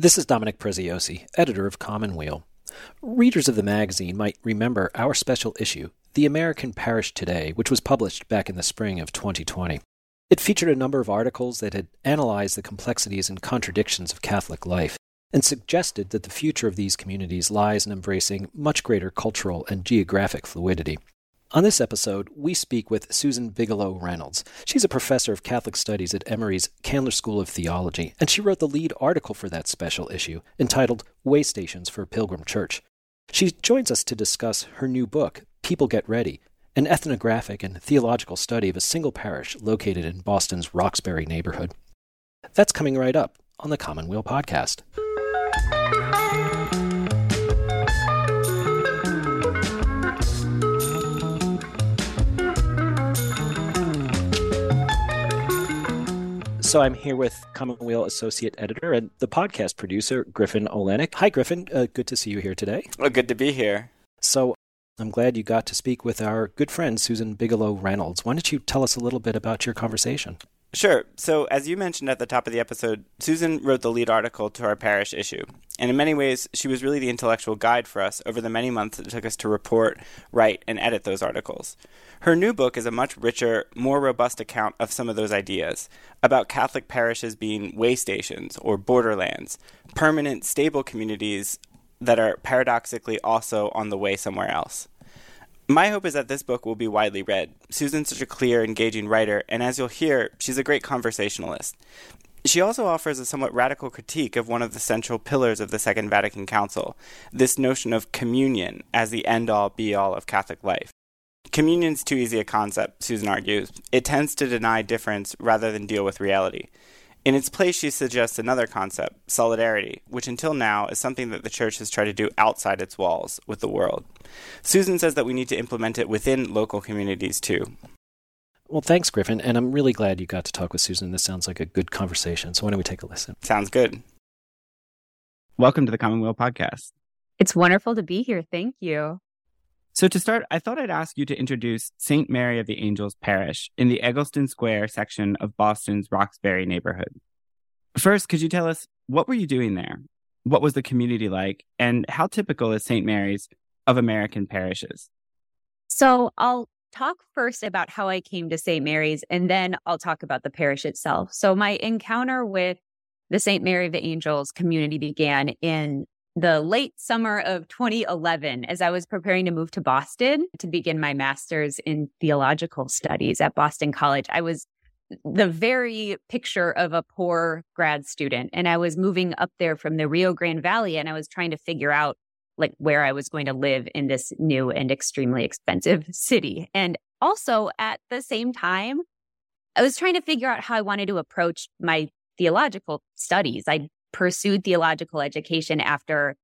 This is Dominic Preziosi, editor of Commonweal. Readers of the magazine might remember our special issue, The American Parish Today, which was published back in the spring of 2020. It featured a number of articles that had analyzed the complexities and contradictions of Catholic life and suggested that the future of these communities lies in embracing much greater cultural and geographic fluidity. On this episode, we speak with Susan Bigelow Reynolds. She's a professor of Catholic Studies at Emory's Candler School of Theology, and she wrote the lead article for that special issue entitled Way Stations for Pilgrim Church. She joins us to discuss her new book, People Get Ready, an ethnographic and theological study of a single parish located in Boston's Roxbury neighborhood. That's coming right up on the Commonweal podcast. So I'm here with Commonweal Associate Editor and the podcast producer, Griffin Olenick. Hi, Griffin. Uh, good to see you here today. Well, good to be here. So I'm glad you got to speak with our good friend, Susan Bigelow Reynolds. Why don't you tell us a little bit about your conversation? Sure. So, as you mentioned at the top of the episode, Susan wrote the lead article to our parish issue. And in many ways, she was really the intellectual guide for us over the many months it took us to report, write, and edit those articles. Her new book is a much richer, more robust account of some of those ideas about Catholic parishes being way stations or borderlands, permanent, stable communities that are paradoxically also on the way somewhere else. My hope is that this book will be widely read. Susan's such a clear, engaging writer, and as you'll hear, she's a great conversationalist. She also offers a somewhat radical critique of one of the central pillars of the Second Vatican Council this notion of communion as the end all be all of Catholic life. Communion's too easy a concept, Susan argues. It tends to deny difference rather than deal with reality. In its place, she suggests another concept, solidarity, which until now is something that the Church has tried to do outside its walls with the world. Susan says that we need to implement it within local communities too. Well, thanks, Griffin, and I'm really glad you got to talk with Susan. This sounds like a good conversation. So why don't we take a listen? Sounds good. Welcome to the Commonweal Podcast. It's wonderful to be here. Thank you. So, to start, I thought I'd ask you to introduce St. Mary of the Angels Parish in the Egleston Square section of Boston's Roxbury neighborhood. First, could you tell us what were you doing there? What was the community like? And how typical is St. Mary's of American parishes? So, I'll talk first about how I came to St. Mary's, and then I'll talk about the parish itself. So, my encounter with the St. Mary of the Angels community began in the late summer of 2011 as I was preparing to move to Boston to begin my master's in theological studies at Boston College. I was the very picture of a poor grad student and I was moving up there from the Rio Grande Valley and I was trying to figure out like where I was going to live in this new and extremely expensive city. And also at the same time, I was trying to figure out how I wanted to approach my theological studies. I pursued theological education after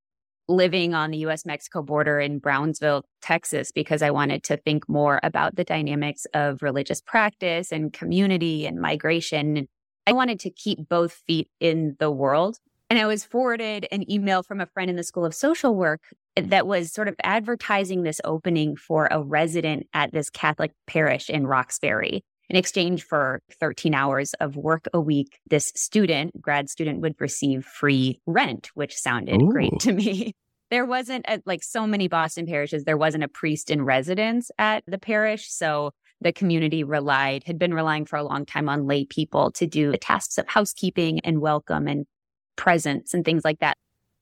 living on the US Mexico border in Brownsville, Texas, because I wanted to think more about the dynamics of religious practice and community and migration. I wanted to keep both feet in the world. And I was forwarded an email from a friend in the School of Social Work that was sort of advertising this opening for a resident at this Catholic parish in Roxbury in exchange for 13 hours of work a week, this student, grad student, would receive free rent, which sounded Ooh. great to me. There wasn't, a, like so many Boston parishes, there wasn't a priest in residence at the parish. So the community relied, had been relying for a long time on lay people to do the tasks of housekeeping and welcome and presence and things like that.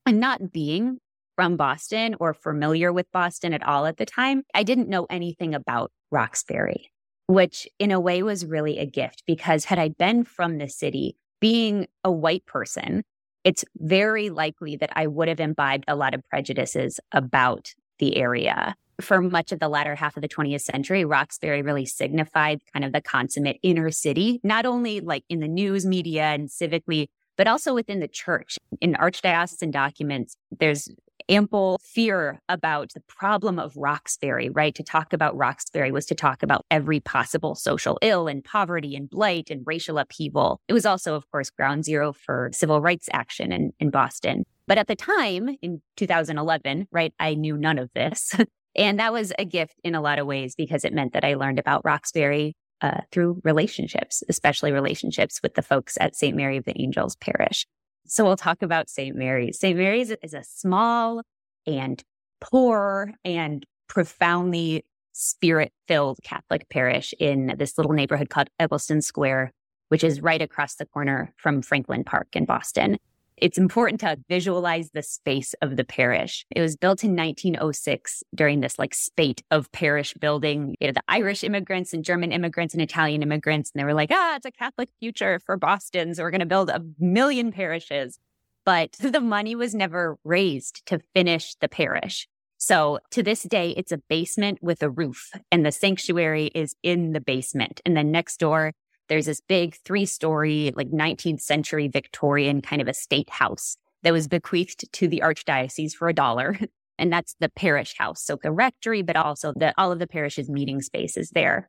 And not being from Boston or familiar with Boston at all at the time, I didn't know anything about Roxbury which in a way was really a gift because had I been from the city, being a white person, it's very likely that I would have imbibed a lot of prejudices about the area. For much of the latter half of the 20th century, Roxbury really signified kind of the consummate inner city, not only like in the news media and civically, but also within the church. In archdiocesan documents, there's ample fear about the problem of Roxbury, right? To talk about Roxbury was to talk about every possible social ill and poverty and blight and racial upheaval. It was also, of course, ground zero for civil rights action in, in Boston. But at the time, in 2011, right, I knew none of this. and that was a gift in a lot of ways because it meant that I learned about Roxbury uh, through relationships, especially relationships with the folks at St. Mary of the Angels Parish. So we'll talk about St. Mary's. St. Mary's is a small and poor and profoundly spirit filled Catholic parish in this little neighborhood called Egleston Square, which is right across the corner from Franklin Park in Boston. It's important to visualize the space of the parish. It was built in 1906 during this like spate of parish building. You know, the Irish immigrants and German immigrants and Italian immigrants. And they were like, ah, it's a Catholic future for Boston. So we're going to build a million parishes. But the money was never raised to finish the parish. So to this day, it's a basement with a roof and the sanctuary is in the basement. And then next door, there's this big three story, like 19th century Victorian kind of estate house that was bequeathed to the archdiocese for a dollar. And that's the parish house. So the rectory, but also the, all of the parish's meeting spaces there.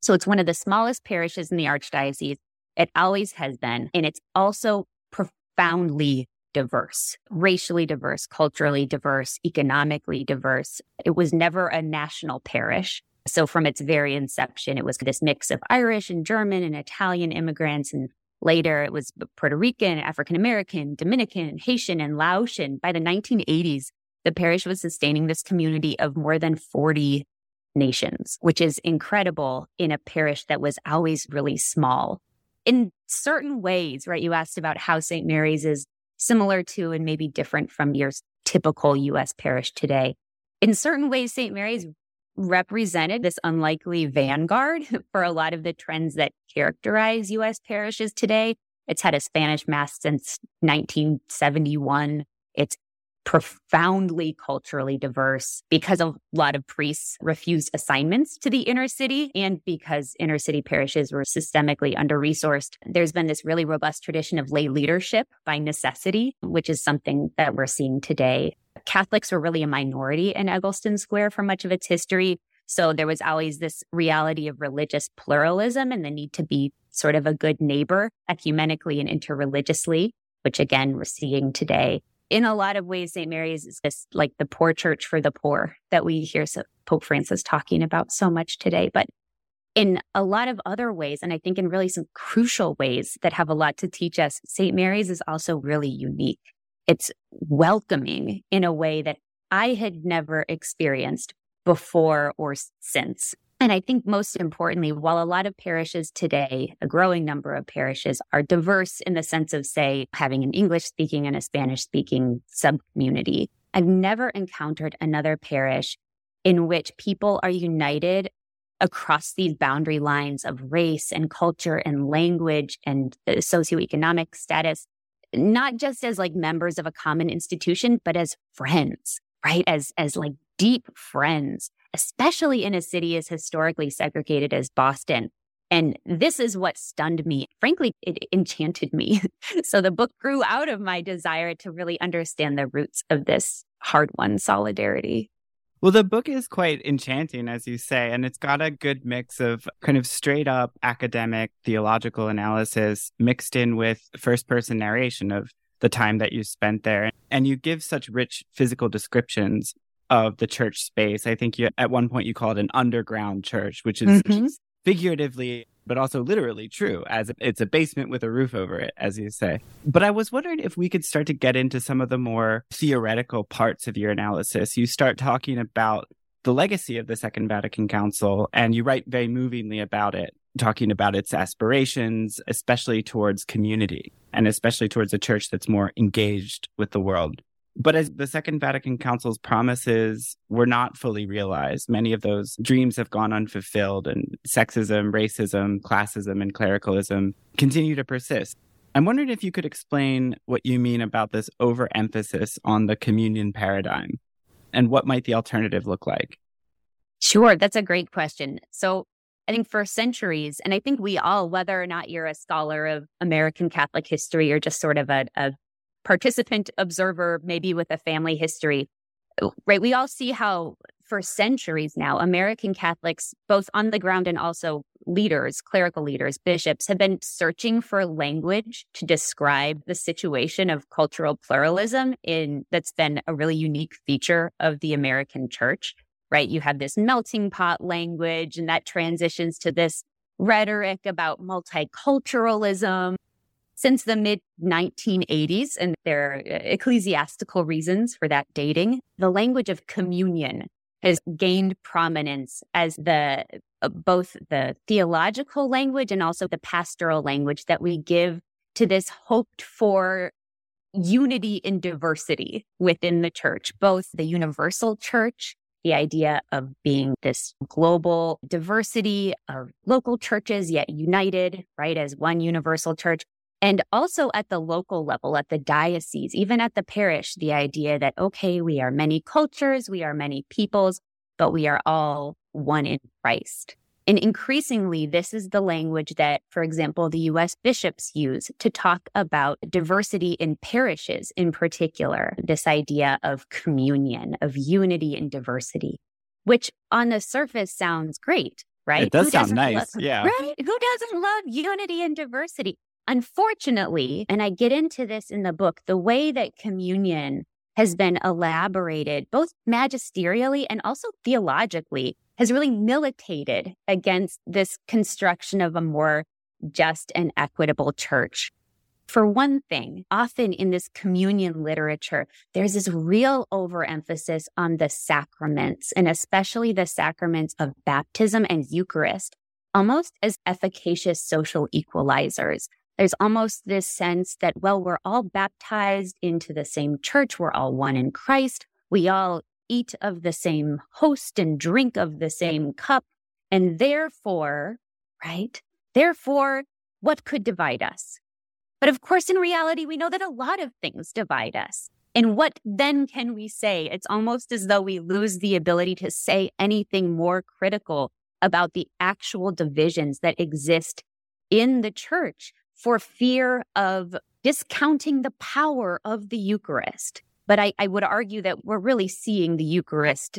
So it's one of the smallest parishes in the archdiocese. It always has been. And it's also profoundly diverse, racially diverse, culturally diverse, economically diverse. It was never a national parish. So from its very inception, it was this mix of Irish and German and Italian immigrants. And later it was Puerto Rican, African American, Dominican, Haitian, and Laotian. By the 1980s, the parish was sustaining this community of more than 40 nations, which is incredible in a parish that was always really small. In certain ways, right? You asked about how St. Mary's is similar to and maybe different from your typical US parish today. In certain ways, St. Mary's represented this unlikely vanguard for a lot of the trends that characterize US parishes today. It's had a Spanish mass since 1971. It's profoundly culturally diverse because a lot of priests refused assignments to the inner city and because inner city parishes were systemically under resourced. There's been this really robust tradition of lay leadership by necessity, which is something that we're seeing today Catholics were really a minority in Egleston Square for much of its history. So there was always this reality of religious pluralism and the need to be sort of a good neighbor ecumenically and interreligiously, which again, we're seeing today. In a lot of ways, St. Mary's is this like the poor church for the poor that we hear Pope Francis talking about so much today. But in a lot of other ways, and I think in really some crucial ways that have a lot to teach us, St. Mary's is also really unique it's welcoming in a way that I had never experienced before or since. And I think most importantly, while a lot of parishes today, a growing number of parishes are diverse in the sense of, say, having an English speaking and a Spanish speaking sub community, I've never encountered another parish in which people are united across these boundary lines of race and culture and language and uh, socioeconomic status not just as like members of a common institution, but as friends, right? As, as like deep friends, especially in a city as historically segregated as Boston. And this is what stunned me. Frankly, it enchanted me. so the book grew out of my desire to really understand the roots of this hard won solidarity. Well, the book is quite enchanting, as you say, and it's got a good mix of kind of straight up academic theological analysis mixed in with first person narration of the time that you spent there. And you give such rich physical descriptions of the church space. I think you at one point you call it an underground church, which is mm-hmm. Figuratively but also literally true, as it's a basement with a roof over it, as you say. But I was wondering if we could start to get into some of the more theoretical parts of your analysis. You start talking about the legacy of the Second Vatican Council, and you write very movingly about it, talking about its aspirations, especially towards community and especially towards a church that's more engaged with the world. But as the Second Vatican Council's promises were not fully realized, many of those dreams have gone unfulfilled, and sexism, racism, classism, and clericalism continue to persist. I'm wondering if you could explain what you mean about this overemphasis on the communion paradigm and what might the alternative look like? Sure, that's a great question. So, I think for centuries, and I think we all, whether or not you're a scholar of American Catholic history or just sort of a, a participant observer, maybe with a family history, oh, right? We all see how for centuries now, American Catholics, both on the ground and also leaders, clerical leaders, bishops, have been searching for language to describe the situation of cultural pluralism in that's been a really unique feature of the American church, right? You have this melting pot language and that transitions to this rhetoric about multiculturalism since the mid 1980s, and there are ecclesiastical reasons for that dating, the language of communion has gained prominence as the uh, both the theological language and also the pastoral language that we give to this hoped for unity in diversity within the church, both the universal church, the idea of being this global diversity of local churches, yet united, right, as one universal church, and also at the local level, at the diocese, even at the parish, the idea that, okay, we are many cultures, we are many peoples, but we are all one in Christ. And increasingly, this is the language that, for example, the US bishops use to talk about diversity in parishes in particular, this idea of communion, of unity and diversity, which on the surface sounds great, right? It does Who sound nice. Love, yeah. Right? Who doesn't love unity and diversity? Unfortunately, and I get into this in the book, the way that communion has been elaborated both magisterially and also theologically has really militated against this construction of a more just and equitable church. For one thing, often in this communion literature, there's this real overemphasis on the sacraments and especially the sacraments of baptism and Eucharist, almost as efficacious social equalizers there's almost this sense that, well, we're all baptized into the same church. We're all one in Christ. We all eat of the same host and drink of the same cup. And therefore, right? Therefore, what could divide us? But of course, in reality, we know that a lot of things divide us. And what then can we say? It's almost as though we lose the ability to say anything more critical about the actual divisions that exist in the church for fear of discounting the power of the Eucharist. But I, I would argue that we're really seeing the Eucharist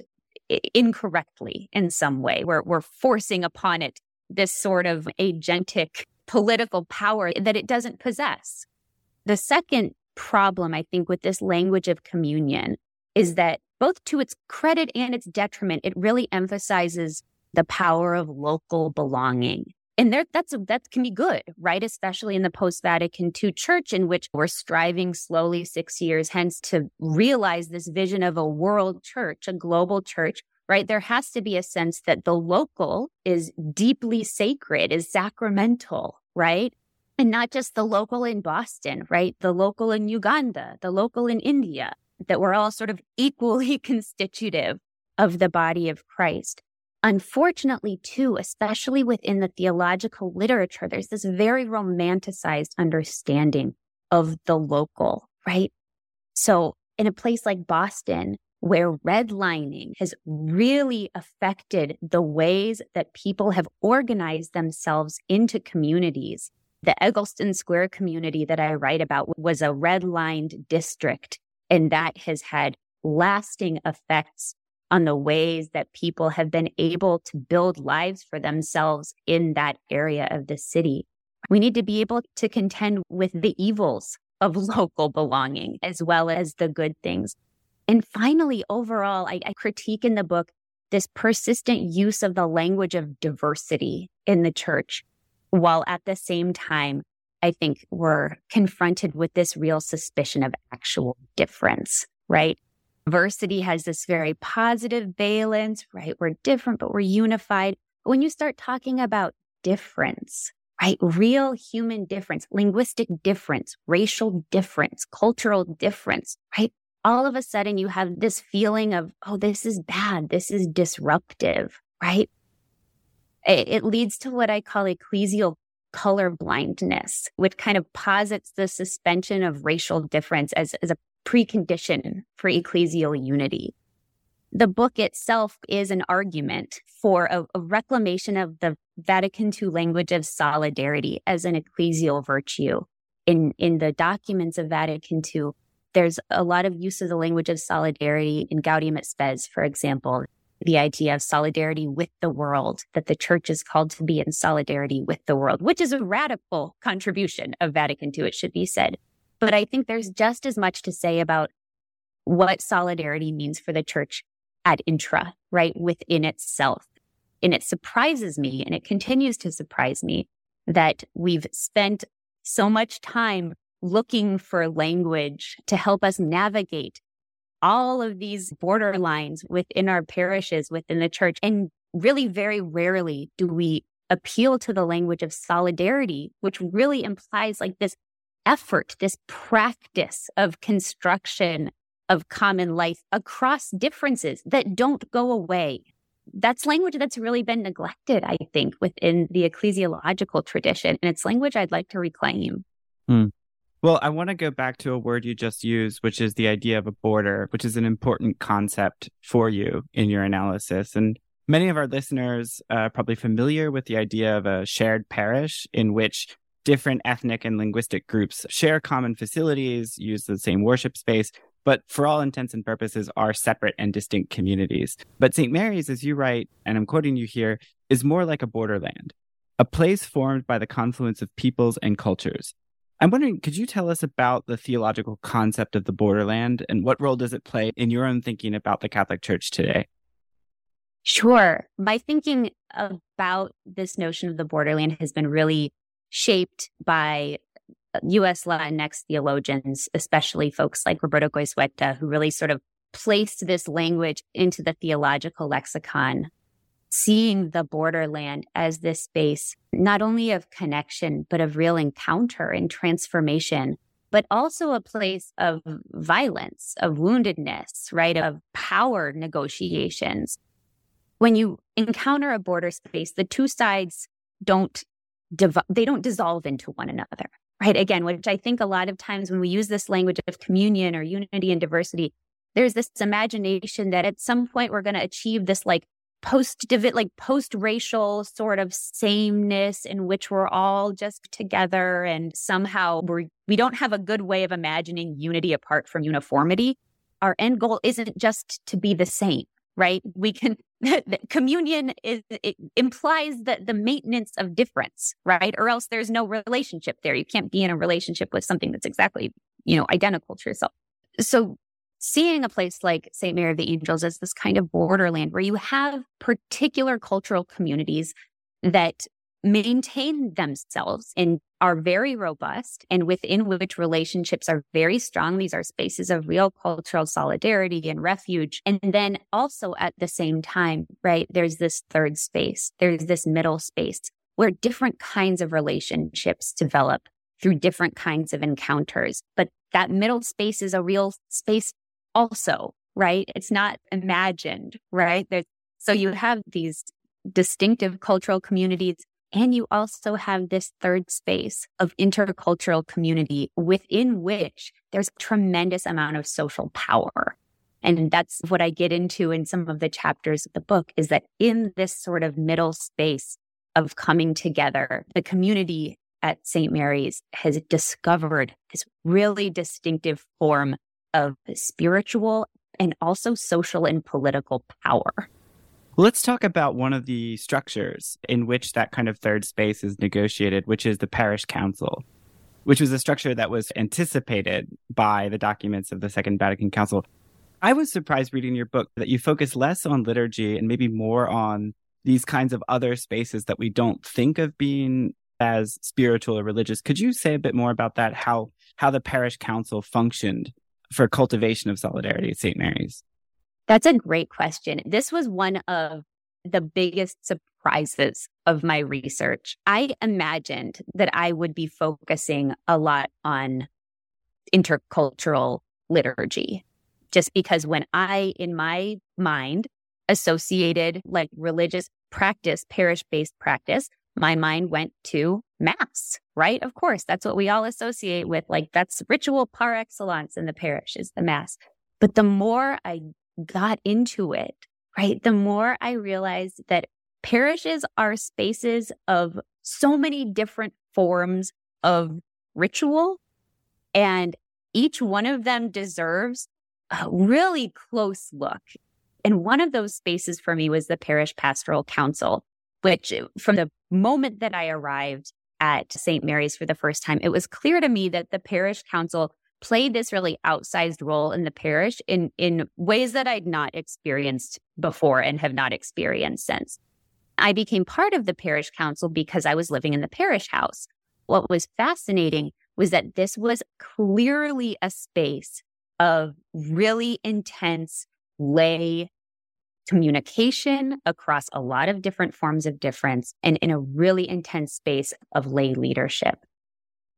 incorrectly in some way. We're, we're forcing upon it this sort of agentic political power that it doesn't possess. The second problem, I think, with this language of communion is that both to its credit and its detriment, it really emphasizes the power of local belonging and there that's that can be good right? Especially in the post vatican ii church in which we're striving slowly 6 years hence to realize this vision of a world church a global church right? There has to be a sense that the local is deeply sacred is sacramental right? And not just the local in boston right? The local in uganda the local in india that we're all sort of equally constitutive of the body of christ Unfortunately, too, especially within the theological literature, there's this very romanticized understanding of the local, right? So, in a place like Boston, where redlining has really affected the ways that people have organized themselves into communities. The Egleston Square community that I write about was a redlined district, and that has had lasting effects on the ways that people have been able to build lives for themselves in that area of the city. We need to be able to contend with the evils of local belonging as well as the good things. And finally, overall, I, I, critique in the book this persistent use of the language of diversity in the church, while at the same time, I think we're confronted with this real suspicion of actual difference, right? Diversity has this very positive valence, right? We're different, but we're unified. When you start talking about difference, right? Real human difference, linguistic difference, racial difference, cultural difference, right? All of a sudden you have this feeling of, oh, this is bad. This is disruptive, right? It, it leads to what I call ecclesial color blindness, which kind of posits the suspension of racial difference as, as a precondition for ecclesial unity. The book itself is an argument for a, a, reclamation of the Vatican II language of solidarity as an ecclesial virtue. In, in the documents of Vatican II, there's a lot of use of the language of solidarity in Gaudium et Spes, for example, the idea of solidarity with the world, that the church is called to be in solidarity with the world, which is a radical contribution of Vatican II, it should be said. But I think there's just as much to say about what solidarity means for the church ad intra, right? Within itself. And it surprises me, and it continues to surprise me that we've spent so much time looking for language to help us navigate all of these borderlines within our parishes, within the church. And really, very rarely do we appeal to the language of solidarity, which really implies like this effort, this practice of construction of common life across differences that don't go away. That's language that's really been neglected, I think, within the ecclesiological tradition. And it's language I'd like to reclaim. Hmm. Well, I want to go back to a word you just used, which is the idea of a border, which is an important concept for you in your analysis. And many of our listeners are probably familiar with the idea of a shared parish in which different ethnic and linguistic groups share common facilities, use the same worship space, but for all intents and purposes are separate and distinct communities. But St. Mary's, as you write, and I'm quoting you here, is more like a borderland, a place formed by the confluence of peoples and cultures I'm wondering, could you tell us about the theological concept of the borderland and what role does it play in your own thinking about the Catholic Church today? Sure. My thinking about this notion of the borderland has been really shaped by uh, US Latinx theologians, especially folks like Roberto Goizueta, who really sort of placed this language into the theological lexicon seeing the borderland as this space, not only of connection, but of real encounter and transformation, but also a place of violence, of woundedness, right? Of power negotiations. When you encounter a border space, the two sides don't div- they don't dissolve into one another, right? Again, which I think a lot of times when we use this language of communion or unity and diversity, there's this imagination that at some point we're going to achieve this like post like post racial sort of sameness in which we're all just together and somehow we're we don't have a good way of imagining unity apart from uniformity our end goal isn't just to be the same right? We can communion is it implies that the maintenance of difference right? Or else there's no relationship there. You can't be in a relationship with something that's exactly you know identical to yourself. So seeing a place like St. Mary of the Angels as this kind of borderland where you have particular cultural communities that maintain themselves and are very robust and within which relationships are very strong. These are spaces of real cultural solidarity and refuge. And then also at the same time, right, there's this third space, there's this middle space where different kinds of relationships develop through different kinds of encounters. But that middle space is a real space also, right? It's not imagined, right? There's, so you have these distinctive cultural communities and you also have this third space of intercultural community within which there's tremendous amount of social power. And that's what I get into in some of the chapters of the book is that in this sort of middle space of coming together, the community at St. Mary's has discovered this really distinctive form of spiritual and also social and political power. Let's talk about one of the structures in which that kind of third space is negotiated, which is the parish council, which was a structure that was anticipated by the documents of the Second Vatican Council. I was surprised reading your book that you focus less on liturgy and maybe more on these kinds of other spaces that we don't think of being as spiritual or religious. Could you say a bit more about that? How how the parish council functioned for cultivation of solidarity at St. Mary's? That's a great question. This was one of the biggest surprises of my research. I imagined that I would be focusing a lot on intercultural liturgy, just because when I, in my mind, associated like religious practice, parish based practice, my mind went to mass, right? Of course, that's what we all associate with. Like that's ritual par excellence in the parish is the mass. But the more I got into it, right, the more I realized that parishes are spaces of so many different forms of ritual. And each one of them deserves a really close look. And one of those spaces for me was the parish pastoral council, which uh, from the moment that I arrived at St. Mary's for the first time, it was clear to me that the parish council played this really outsized role in the parish in, in ways that I'd not experienced before and have not experienced since. I became part of the parish council because I was living in the parish house. what was fascinating was that this was clearly a space of really intense lay communication across a lot of different forms of difference and in a really intense space of lay leadership.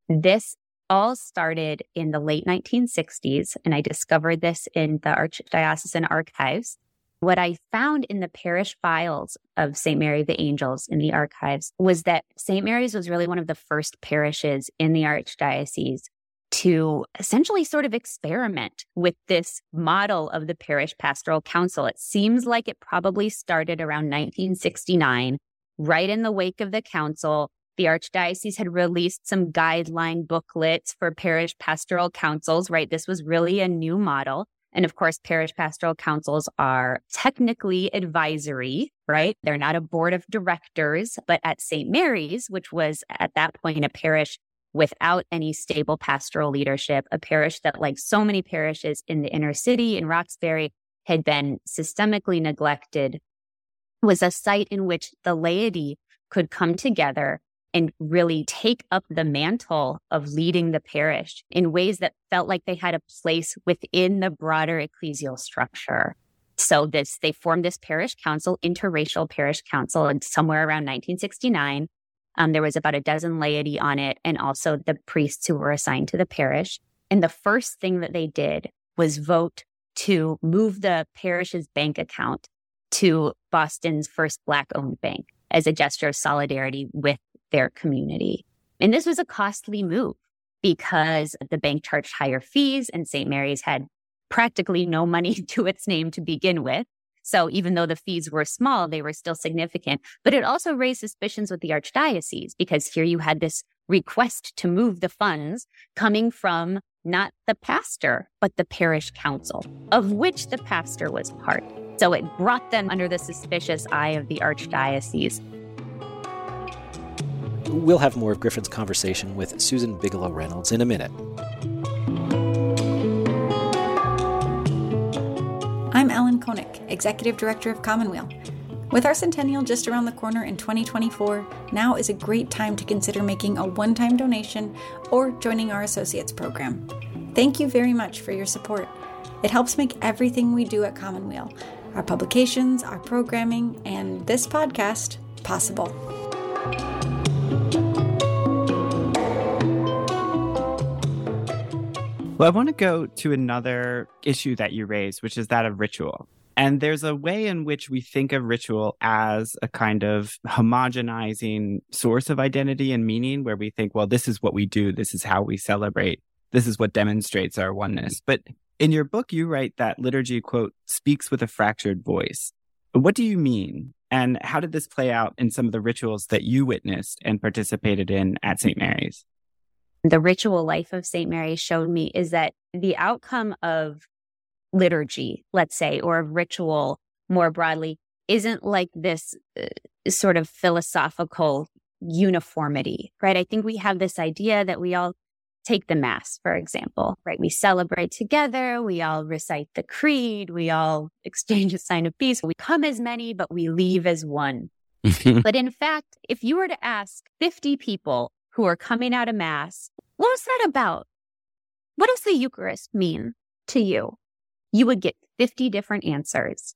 This all started in the late 1960s, and I discovered this in the Archdiocesan archives. What I found in the parish files of St. Mary of the Angels in the archives was that St. Mary's was really one of the first parishes in the Archdiocese to essentially sort of experiment with this model of the parish pastoral council. It seems like it probably started around 1969, right in the wake of the council. The Archdiocese had released some guideline booklets for parish pastoral councils, right? This was really a new model. And of course, parish pastoral councils are technically advisory, right? They're not a board of directors, but at St. Mary's, which was at that point a parish without any stable pastoral leadership, a parish that, like so many parishes in the inner city in Roxbury, had been systemically neglected, was a site in which the laity could come together and really take up the mantle of leading the parish in ways that felt like they had a place within the broader ecclesial structure. So this they formed this parish council, interracial parish council, and somewhere around 1969. Um, there was about a dozen laity on it, and also the priests who were assigned to the parish. And the first thing that they did was vote to move the parish's bank account to Boston's first Black owned bank as a gesture of solidarity with their community. And this was a costly move because the bank charged higher fees and St. Mary's had practically no money to its name to begin with. So even though the fees were small, they were still significant. But it also raised suspicions with the archdiocese because here you had this request to move the funds coming from not the pastor, but the parish council, of which the pastor was part. So it brought them under the suspicious eye of the archdiocese. We'll have more of Griffin's conversation with Susan Bigelow Reynolds in a minute. I'm Ellen Koenig, Executive Director of Commonweal. With our centennial just around the corner in 2024, now is a great time to consider making a one time donation or joining our Associates program. Thank you very much for your support. It helps make everything we do at Commonweal our publications, our programming, and this podcast possible. Well, I want to go to another issue that you raised, which is that of ritual. And there's a way in which we think of ritual as a kind of homogenizing source of identity and meaning, where we think, well, this is what we do, this is how we celebrate, this is what demonstrates our oneness. But in your book, you write that liturgy, quote, speaks with a fractured voice. What do you mean? And how did this play out in some of the rituals that you witnessed and participated in at St. Mary's? The ritual life of St. Mary showed me is that the outcome of liturgy, let's say, or of ritual more broadly, isn't like this uh, sort of philosophical uniformity, right? I think we have this idea that we all take the Mass, for example, right? We celebrate together, we all recite the creed, we all exchange a sign of peace. We come as many, but we leave as one. but in fact, if you were to ask 50 people who are coming out of Mass. What was that about? What does the Eucharist mean to you? You would get 50 different answers.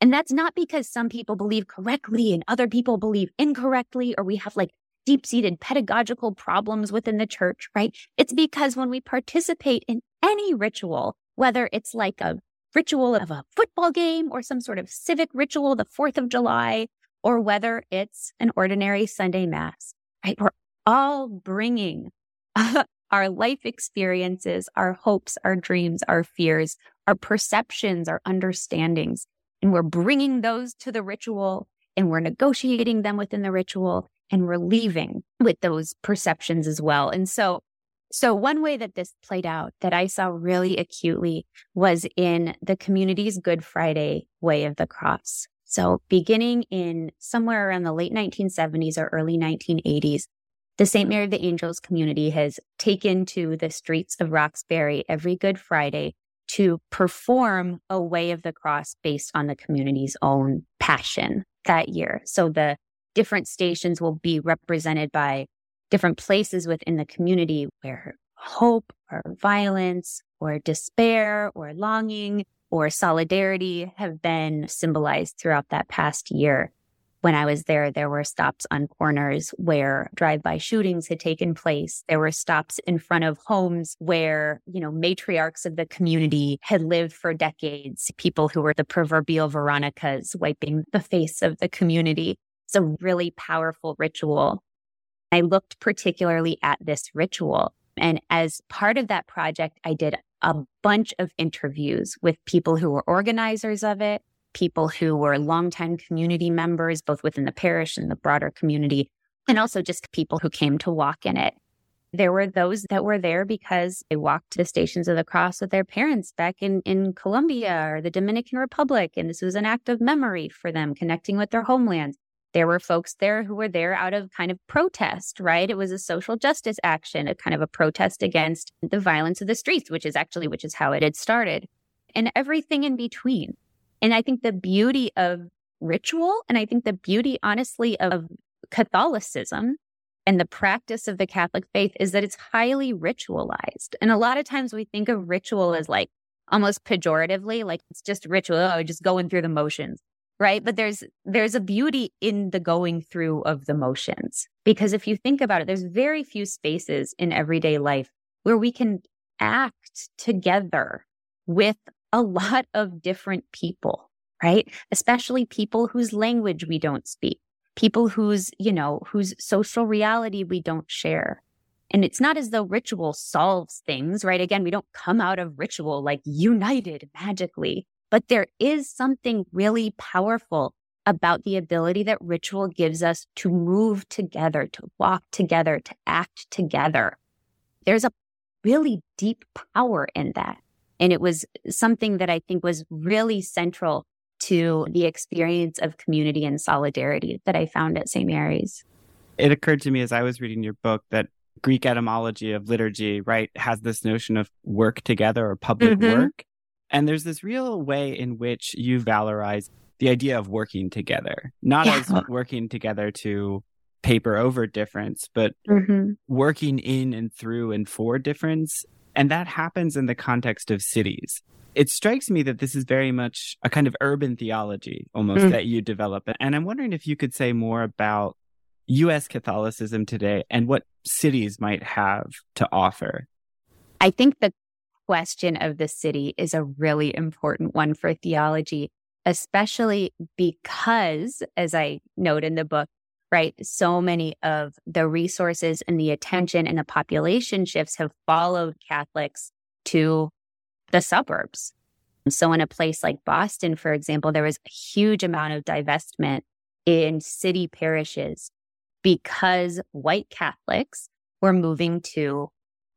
And that's not because some people believe correctly and other people believe incorrectly, or we have like deep seated pedagogical problems within the church, right? It's because when we participate in any ritual, whether it's like a ritual of a football game or some sort of civic ritual, the 4th of July, or whether it's an ordinary Sunday Mass, right? We're all bringing our life experiences, our hopes, our dreams, our fears, our perceptions, our understandings. And we're bringing those to the ritual and we're negotiating them within the ritual and we're leaving with those perceptions as well. And so, so one way that this played out that I saw really acutely was in the community's Good Friday way of the cross. So beginning in somewhere around the late 1970s or early 1980s, the St. Mary of the Angels community has taken to the streets of Roxbury every Good Friday to perform a way of the cross based on the community's own passion that year. So the different stations will be represented by different places within the community where hope or violence or despair or longing or solidarity have been symbolized throughout that past year. When I was there, there were stops on corners where drive-by shootings had taken place. There were stops in front of homes where, you know, matriarchs of the community had lived for decades, people who were the proverbial Veronicas wiping the face of the community. It's a really powerful ritual. I looked particularly at this ritual. And as part of that project, I did a bunch of interviews with people who were organizers of it, people who were longtime community members, both within the parish and the broader community, and also just people who came to walk in it. There were those that were there because they walked to the Stations of the Cross with their parents back in, in Colombia or the Dominican Republic. And this was an act of memory for them, connecting with their homelands. There were folks there who were there out of kind of protest, right? It was a social justice action, a kind of a protest against the violence of the streets, which is actually, which is how it had started and everything in between. And I think the beauty of ritual, and I think the beauty, honestly, of Catholicism and the practice of the Catholic faith is that it's highly ritualized. And a lot of times we think of ritual as like almost pejoratively, like it's just ritual, oh, just going through the motions. Right. But there's, there's a beauty in the going through of the motions. Because if you think about it, there's very few spaces in everyday life where we can act together with a lot of different people, right? Especially people whose language we don't speak, people whose, you know, whose social reality we don't share. And it's not as though ritual solves things, right? Again, we don't come out of ritual like united magically, but there is something really powerful about the ability that ritual gives us to move together, to walk together, to act together. There's a really deep power in that. And it was something that I think was really central to the experience of community and solidarity that I found at St. Mary's. It occurred to me as I was reading your book that Greek etymology of liturgy, right, has this notion of work together or public mm-hmm. work. And there's this real way in which you valorize the idea of working together, not yeah. as working together to paper over difference, but mm-hmm. working in and through and for difference and that happens in the context of cities. It strikes me that this is very much a kind of urban theology almost mm. that you develop. And I'm wondering if you could say more about US Catholicism today and what cities might have to offer. I think the question of the city is a really important one for theology, especially because, as I note in the book, right? So many of the resources and the attention and the population shifts have followed Catholics to the suburbs. So, in a place like Boston, for example, there was a huge amount of divestment in city parishes because white Catholics were moving to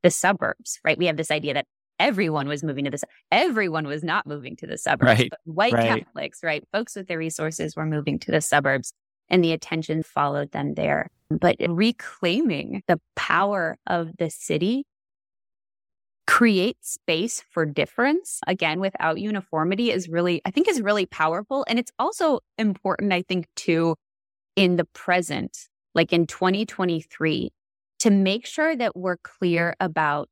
the suburbs, right? We have this idea that everyone was moving to the everyone was not moving to the suburbs right, but white right. catholics right folks with the resources were moving to the suburbs and the attention followed them there. But reclaiming the power of the city create space for difference. Again without uniformity is really i think is really powerful. And it's also important i think too in the present like in 2023 to make sure that we're clear about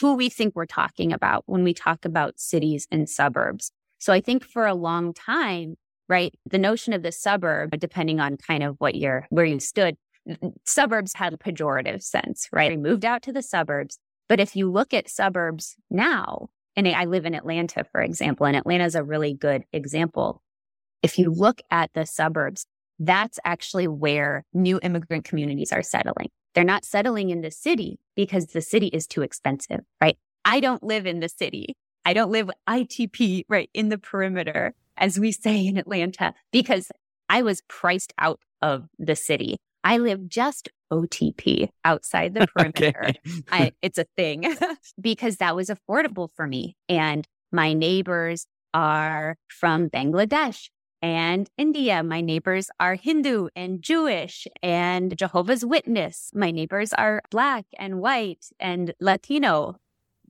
who we think we're talking about when we talk about cities and suburbs. So i think for a long time right? The notion of the suburb, depending on kind of what you're, where you stood, suburbs had a pejorative sense, right? We moved out to the suburbs. But if you look at suburbs now, and I live in Atlanta, for example, and Atlanta is a really good example. If you look at the suburbs, that's actually where new immigrant communities are settling. They're not settling in the city because the city is too expensive, right? I don't live in the city. I don't live ITP, right, in the perimeter as we say in Atlanta, because I was priced out of the city. I live just OTP outside the perimeter. Okay. I, it's a thing because that was affordable for me. And my neighbors are from Bangladesh and India. My neighbors are Hindu and Jewish and Jehovah's Witness. My neighbors are Black and white and Latino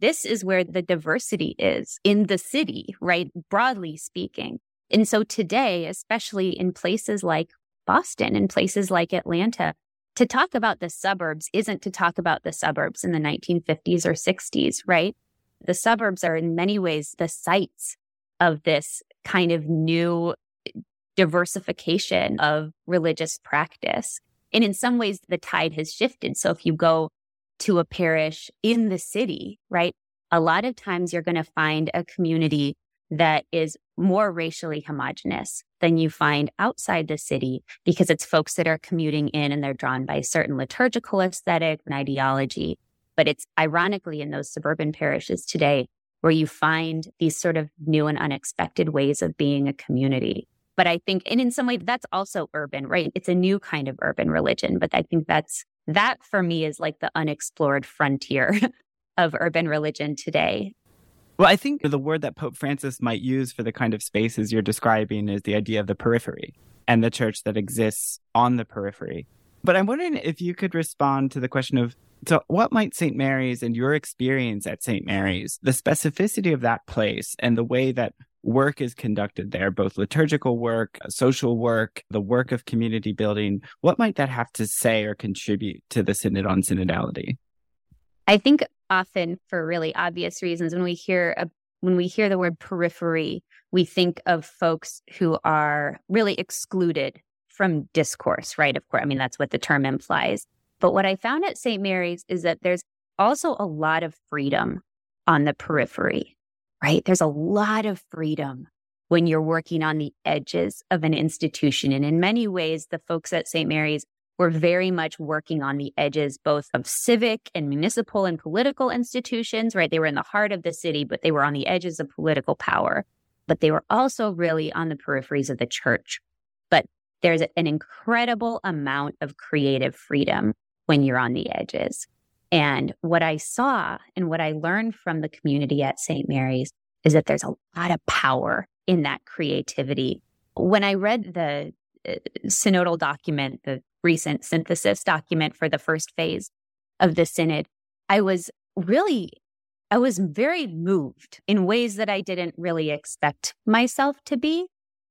this is where the diversity is in the city, right? Broadly speaking. And so today, especially in places like Boston and places like Atlanta, to talk about the suburbs isn't to talk about the suburbs in the 1950s or 60s, right? The suburbs are in many ways the sites of this kind of new diversification of religious practice. And in some ways, the tide has shifted. So if you go to a parish in the city, right, a lot of times you're going to find a community that is more racially homogenous than you find outside the city because it's folks that are commuting in and they're drawn by a certain liturgical aesthetic and ideology. But it's ironically in those suburban parishes today where you find these sort of new and unexpected ways of being a community. But I think, and in some way, that's also urban, right? It's a new kind of urban religion. But I think that's, that for me is like the unexplored frontier of urban religion today. Well, I think the word that Pope Francis might use for the kind of spaces you're describing is the idea of the periphery and the church that exists on the periphery. But I'm wondering if you could respond to the question of so what might St. Mary's and your experience at St. Mary's, the specificity of that place and the way that work is conducted there, both liturgical work, uh, social work, the work of community building, what might that have to say or contribute to the Synod on Synodality? I think often for really obvious reasons when we hear a, when we hear the word periphery, we think of folks who are really excluded from discourse, right? Of course, I mean that's what the term implies. But what I found at St. Mary's is that there's also a lot of freedom on the periphery, right? There's a lot of freedom when you're working on the edges of an institution. And in many ways, the folks at St. Mary's were very much working on the edges, both of civic and municipal and political institutions, right? They were in the heart of the city, but they were on the edges of political power. But they were also really on the peripheries of the church. But there's an incredible amount of creative freedom when you're on the edges. And what I saw and what I learned from the community at St. Mary's is that there's a lot of power in that creativity. When I read the uh, synodal document, the recent synthesis document for the first phase of the synod, I was really, I was very moved in ways that I didn't really expect myself to be.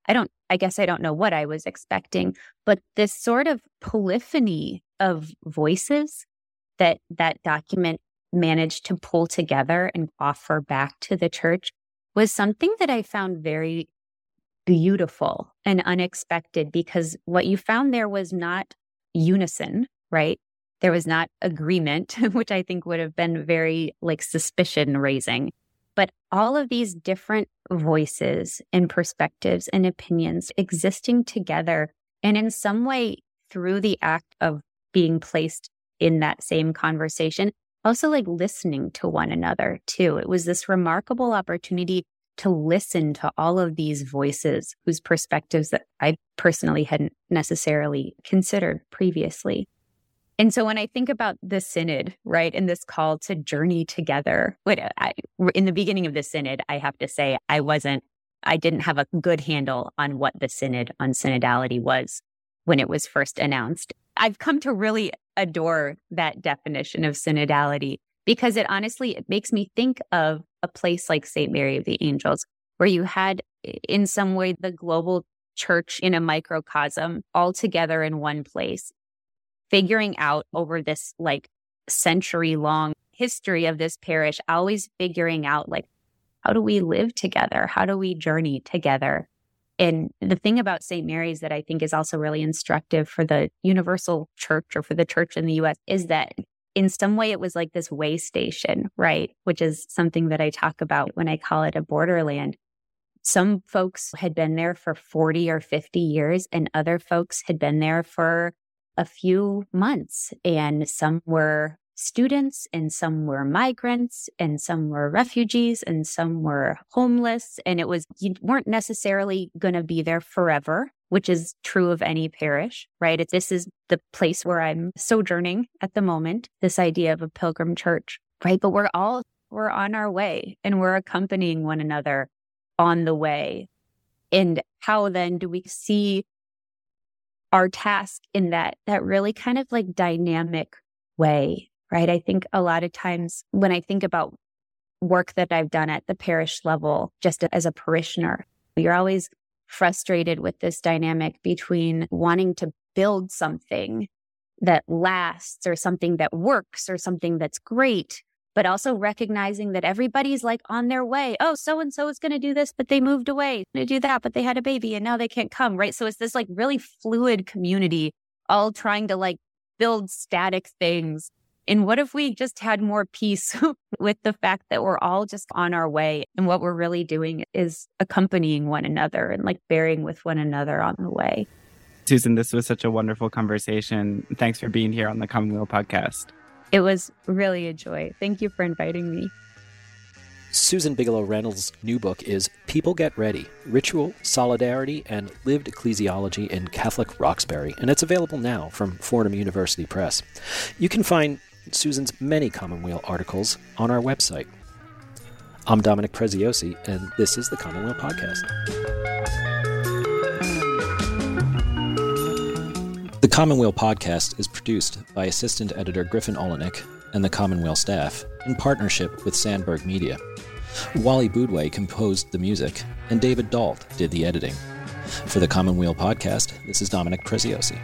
I don't, I guess I don't know what I was expecting, but this sort of polyphony of voices that that document managed to pull together and offer back to the church was something that I found very beautiful and unexpected because what you found there was not unison, right? There was not agreement, which I think would have been very like suspicion raising. But all of these different voices and perspectives and opinions existing together. And in some way, through the act of being placed in that same conversation, also like listening to one another too. It was this remarkable opportunity to listen to all of these voices whose perspectives that I personally hadn't necessarily considered previously. And so when I think about the synod, right, and this call to journey together, I, in the beginning of the synod, I have to say I wasn't, I didn't have a good handle on what the synod on synodality was when it was first announced. I've come to really adore that definition of synodality because it honestly it makes me think of a place like St. Mary of the Angels where you had in some way the global church in a microcosm all together in one place figuring out over this like century long history of this parish always figuring out like how do we live together how do we journey together and the thing about St. Mary's that I think is also really instructive for the universal church or for the church in the US is that in some way it was like this way station, right? Which is something that I talk about when I call it a borderland. Some folks had been there for 40 or 50 years, and other folks had been there for a few months. And some were students, and some were migrants, and some were refugees, and some were homeless. And it was, you weren't necessarily going to be there forever which is true of any parish, right? This is the place where I'm sojourning at the moment, this idea of a pilgrim church, right? But we're all, we're on our way and we're accompanying one another on the way. And how then do we see our task in that, that really kind of like dynamic way, right? I think a lot of times when I think about work that I've done at the parish level, just as a parishioner, you're always frustrated with this dynamic between wanting to build something that lasts or something that works or something that's great, but also recognizing that everybody's like on their way. Oh, so and so is going to do this, but they moved away to do that, but they had a baby and now they can't come. Right. So it's this like really fluid community all trying to like build static things. And what if we just had more peace with the fact that we're all just on our way and what we're really doing is accompanying one another and like bearing with one another on the way? Susan, this was such a wonderful conversation. Thanks for being here on the Commonweal podcast. It was really a joy. Thank you for inviting me. Susan Bigelow Reynolds' new book is People Get Ready Ritual, Solidarity, and Lived Ecclesiology in Catholic Roxbury, and it's available now from Fordham University Press. You can find Susan's many Commonweal articles on our website. I'm Dominic Preziosi, and this is the Commonweal Podcast. The Commonweal podcast is produced by assistant editor Griffin Oleynick and the Commonweal staff in partnership with Sandberg Media. Wally Boudway composed the music, and David Dalt did the editing. For the Commonweal podcast, this is Dominic Preziosi.